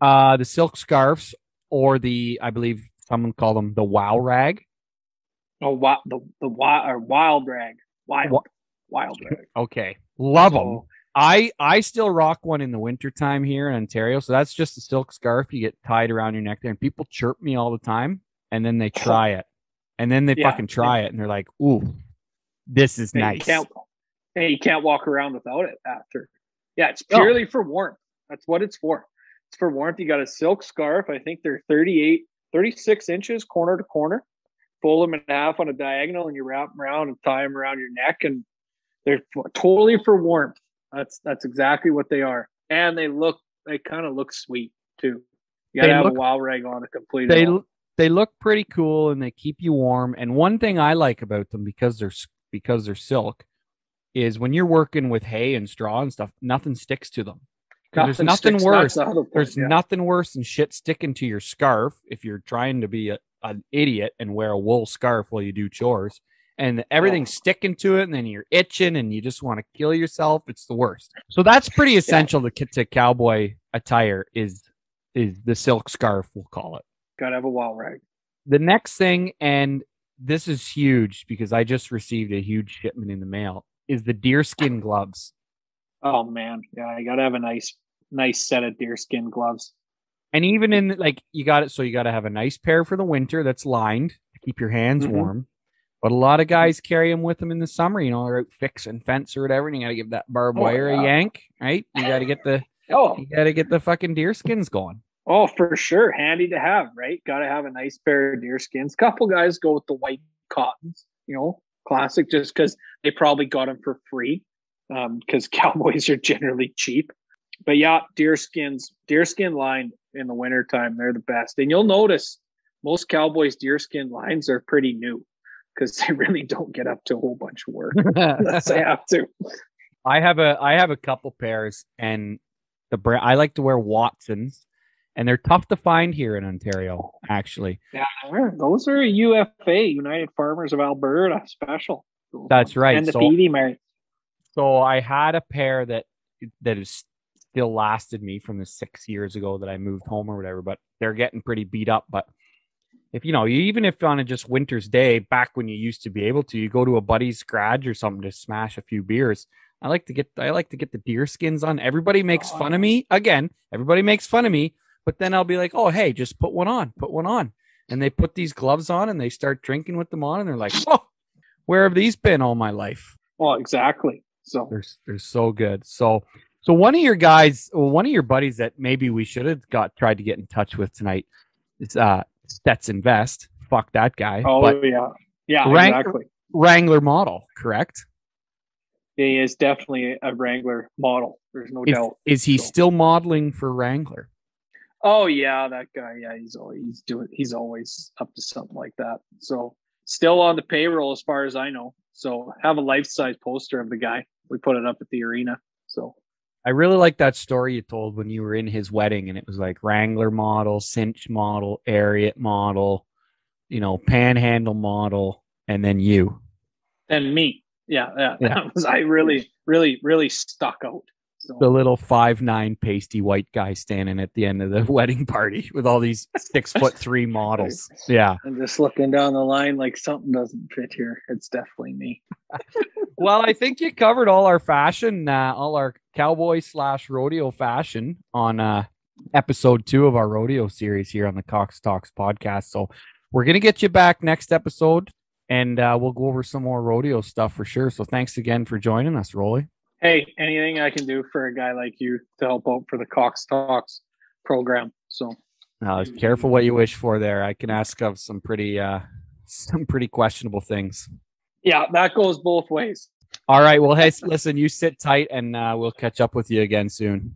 Speaker 1: Uh, the silk scarves, or the I believe someone called them the wow rag.
Speaker 2: Oh, wild the the wild or wild rag, wild
Speaker 1: Wa-
Speaker 2: wild rag.
Speaker 1: Okay, love them.
Speaker 2: So,
Speaker 1: I I still rock one in the wintertime here in Ontario. So that's just a silk scarf you get tied around your neck there. And people chirp me all the time. And then they try it. And then they
Speaker 2: Yeah.
Speaker 1: fucking try it and they're like, ooh, this is
Speaker 2: Hey,
Speaker 1: nice.
Speaker 2: You can't, hey, you can't walk around without it after. Yeah, it's
Speaker 1: No.
Speaker 2: purely for warmth. That's what it's for. For warmth. You got a silk scarf. I think they're 38, 36 inches corner to corner. Fold them in half on a diagonal and you wrap them around and tie them around your neck. And they're totally for warmth. That's that's exactly what they are. And they look, they kind of look sweet too. You
Speaker 1: They
Speaker 2: gotta have
Speaker 1: look-
Speaker 2: a wild rag on to complete
Speaker 1: They
Speaker 2: it. all.
Speaker 1: they look pretty cool and they keep you warm. And one thing I like about them because they're because they're silk is when you're working with hay and straw and stuff, nothing sticks to them. There's nothing worse.
Speaker 2: the
Speaker 1: There's
Speaker 2: yeah.
Speaker 1: nothing worse than shit sticking to your scarf if you're trying to be a an idiot and wear a wool scarf while you do chores, and everything's sticking to it, and then you're itching, and you just want to kill yourself. It's the worst. So that's pretty essential to to cowboy attire is is the silk scarf. We'll call it.
Speaker 2: Gotta have a wall rag.
Speaker 1: The next thing, and this is huge because I just received a huge shipment in the mail, is the deerskin gloves.
Speaker 2: Oh man, yeah, I gotta have a nice, nice set of deerskin gloves.
Speaker 1: And even in like you got it, so you got to have a nice pair for the winter that's lined to keep your hands
Speaker 2: Mhm.
Speaker 1: warm. But a lot of guys carry them with them in the summer. You know, they're out fixing fence or whatever, and you got to give that barbed
Speaker 2: Oh,
Speaker 1: wire a yank, right? You got to get the
Speaker 2: Oh,
Speaker 1: you got to get the fucking deerskins going.
Speaker 2: oh, for sure, handy to have, right? Gotta have a nice pair of deerskins. Couple guys go with the white cottons, you know, classic, just because they probably got them for free, Um, because cowboys are generally cheap. But yeah, deerskins, deerskin line in the wintertime, they're the best. And you'll notice most cowboys' deerskin lines are pretty new because they really don't get up to a whole bunch of work unless they have to.
Speaker 1: I have a I have a couple pairs, and the brand I like to wear Watsons, and they're tough to find here in Ontario. Actually,
Speaker 2: Yeah, those are UFA, United Farmers of Alberta special.
Speaker 1: That's right,
Speaker 2: And the
Speaker 1: so-
Speaker 2: Mary.
Speaker 1: So I had a pair that that is still lasted me from the six years ago that I moved home or whatever, but they're getting pretty beat up. But if you know, even if on a just winter's day, back when you used to be able to, you go to a buddy's garage or something to smash a few beers. I like to get I like to get the deer skins on. Everybody makes fun of me again. Everybody makes fun of me, but then I'll be like, oh hey, just put one on, put one on, and they put these gloves on and they start drinking with them on, and they're like, oh, where have these been all my life?
Speaker 2: Well, exactly. So
Speaker 1: They're they're so good. So so one of your guys, one of your buddies that maybe we should have got tried to get in touch with tonight is uh Stetson Vest. Fuck that guy.
Speaker 2: oh
Speaker 1: but
Speaker 2: yeah. Yeah,
Speaker 1: Rank-
Speaker 2: exactly.
Speaker 1: Wrangler model, correct?
Speaker 2: He is definitely a Wrangler model. There's no
Speaker 1: Is,
Speaker 2: doubt.
Speaker 1: is he
Speaker 2: So-
Speaker 1: still modeling for Wrangler?
Speaker 2: Oh yeah, that guy. Yeah, he's always he's doing he's always up to something like that. So still on the payroll as far as I know. So have a life size poster of the guy. We put it up at the arena. So
Speaker 1: I really like that story you told when you were in his wedding, and it was like Wrangler model, Cinch model, Ariat model, you know, Panhandle model, and then you.
Speaker 2: and me. Yeah, yeah.
Speaker 1: Yeah.
Speaker 2: That was I really, really, really stuck out.
Speaker 1: The little five nine pasty white guy standing at the end of the wedding party with all these six foot three models. Yeah.
Speaker 2: I'm just looking down the line like something doesn't fit here. It's definitely me.
Speaker 1: Well, I think you covered all our fashion, uh, all our cowboy slash rodeo fashion on uh, episode two of our rodeo series here on the Cox Talks podcast. So we're gonna get you back next episode, and uh, we'll go over some more rodeo stuff for sure. So thanks again for joining us, Rolly.
Speaker 2: Hey, anything I can do for a guy like you to help out for the Cox Talks program. So
Speaker 1: Uh, careful what you wish for there. I can ask of some pretty uh, some pretty questionable things.
Speaker 2: yeah, that goes both ways.
Speaker 1: All right. Well, hey, listen, you sit tight and uh, we'll catch up with you again soon.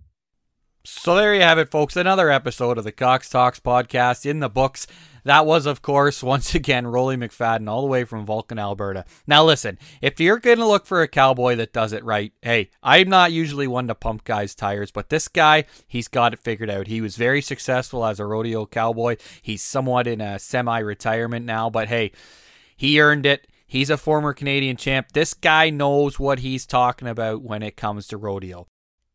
Speaker 1: So there you have it, folks. Another episode of the Cox Talks podcast in the books. That was, of course, once again, Rolly McFadden, all the way from Vulcan, Alberta. Now, listen, if you're going to look for a cowboy that does it right, hey, I'm not usually one to pump guys' tires, but this guy, he's got it figured out. He was very successful as a rodeo cowboy. He's somewhat in a semi retirement now, but hey, he earned it. He's a former Canadian champ. This guy knows what he's talking about when it comes to rodeo.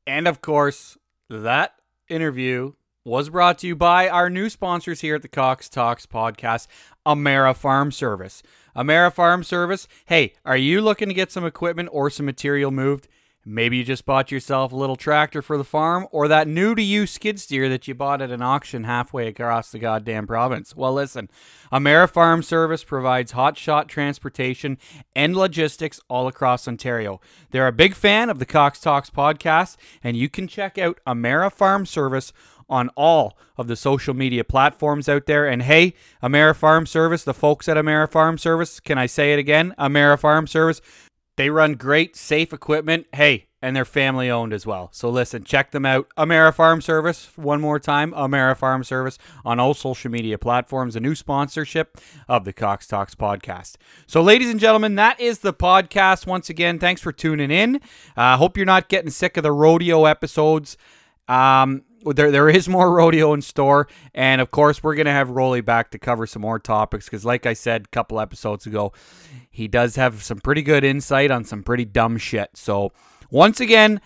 Speaker 1: And of course, that interview was brought to you by our new sponsors here at the Cox Talks podcast, Amera Farm Service. Amera Farm Service, hey, are you looking to get some equipment or some material moved? Maybe you just bought yourself a little tractor for the farm or that new to you skid steer that you bought at an auction halfway across the goddamn province. Well, listen, Amera Farm Service provides hotshot transportation and logistics all across Ontario. They're a big fan of the Cox Talks podcast, and you can check out Amera Farm Service on all of the social media platforms out there. And hey, Amera Farm Service, the folks at Amera Farm Service, can I say it again? Amera Farm Service, they run great, safe equipment. Hey, and they're family owned as well. So listen, check them out. Amera Farm Service, one more time, Amera Farm Service on all social media platforms, a new sponsorship of the Cox Talks podcast. So, ladies and gentlemen, that is the podcast. Once again, thanks for tuning in. I uh, hope you're not getting sick of the rodeo episodes. Um, there there is more rodeo in store, and of course we're gonna have Rolly back to cover some more topics because, like I said a couple episodes ago, he does have some pretty good insight on some pretty dumb shit. So once again,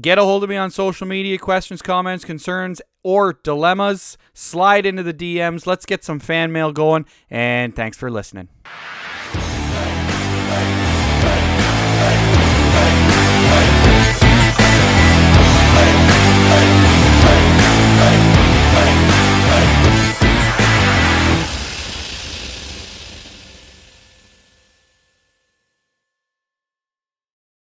Speaker 1: get a hold of me on social media, questions, comments, concerns, or dilemmas. Slide into the DMs. Let's get some fan mail going, and thanks for listening.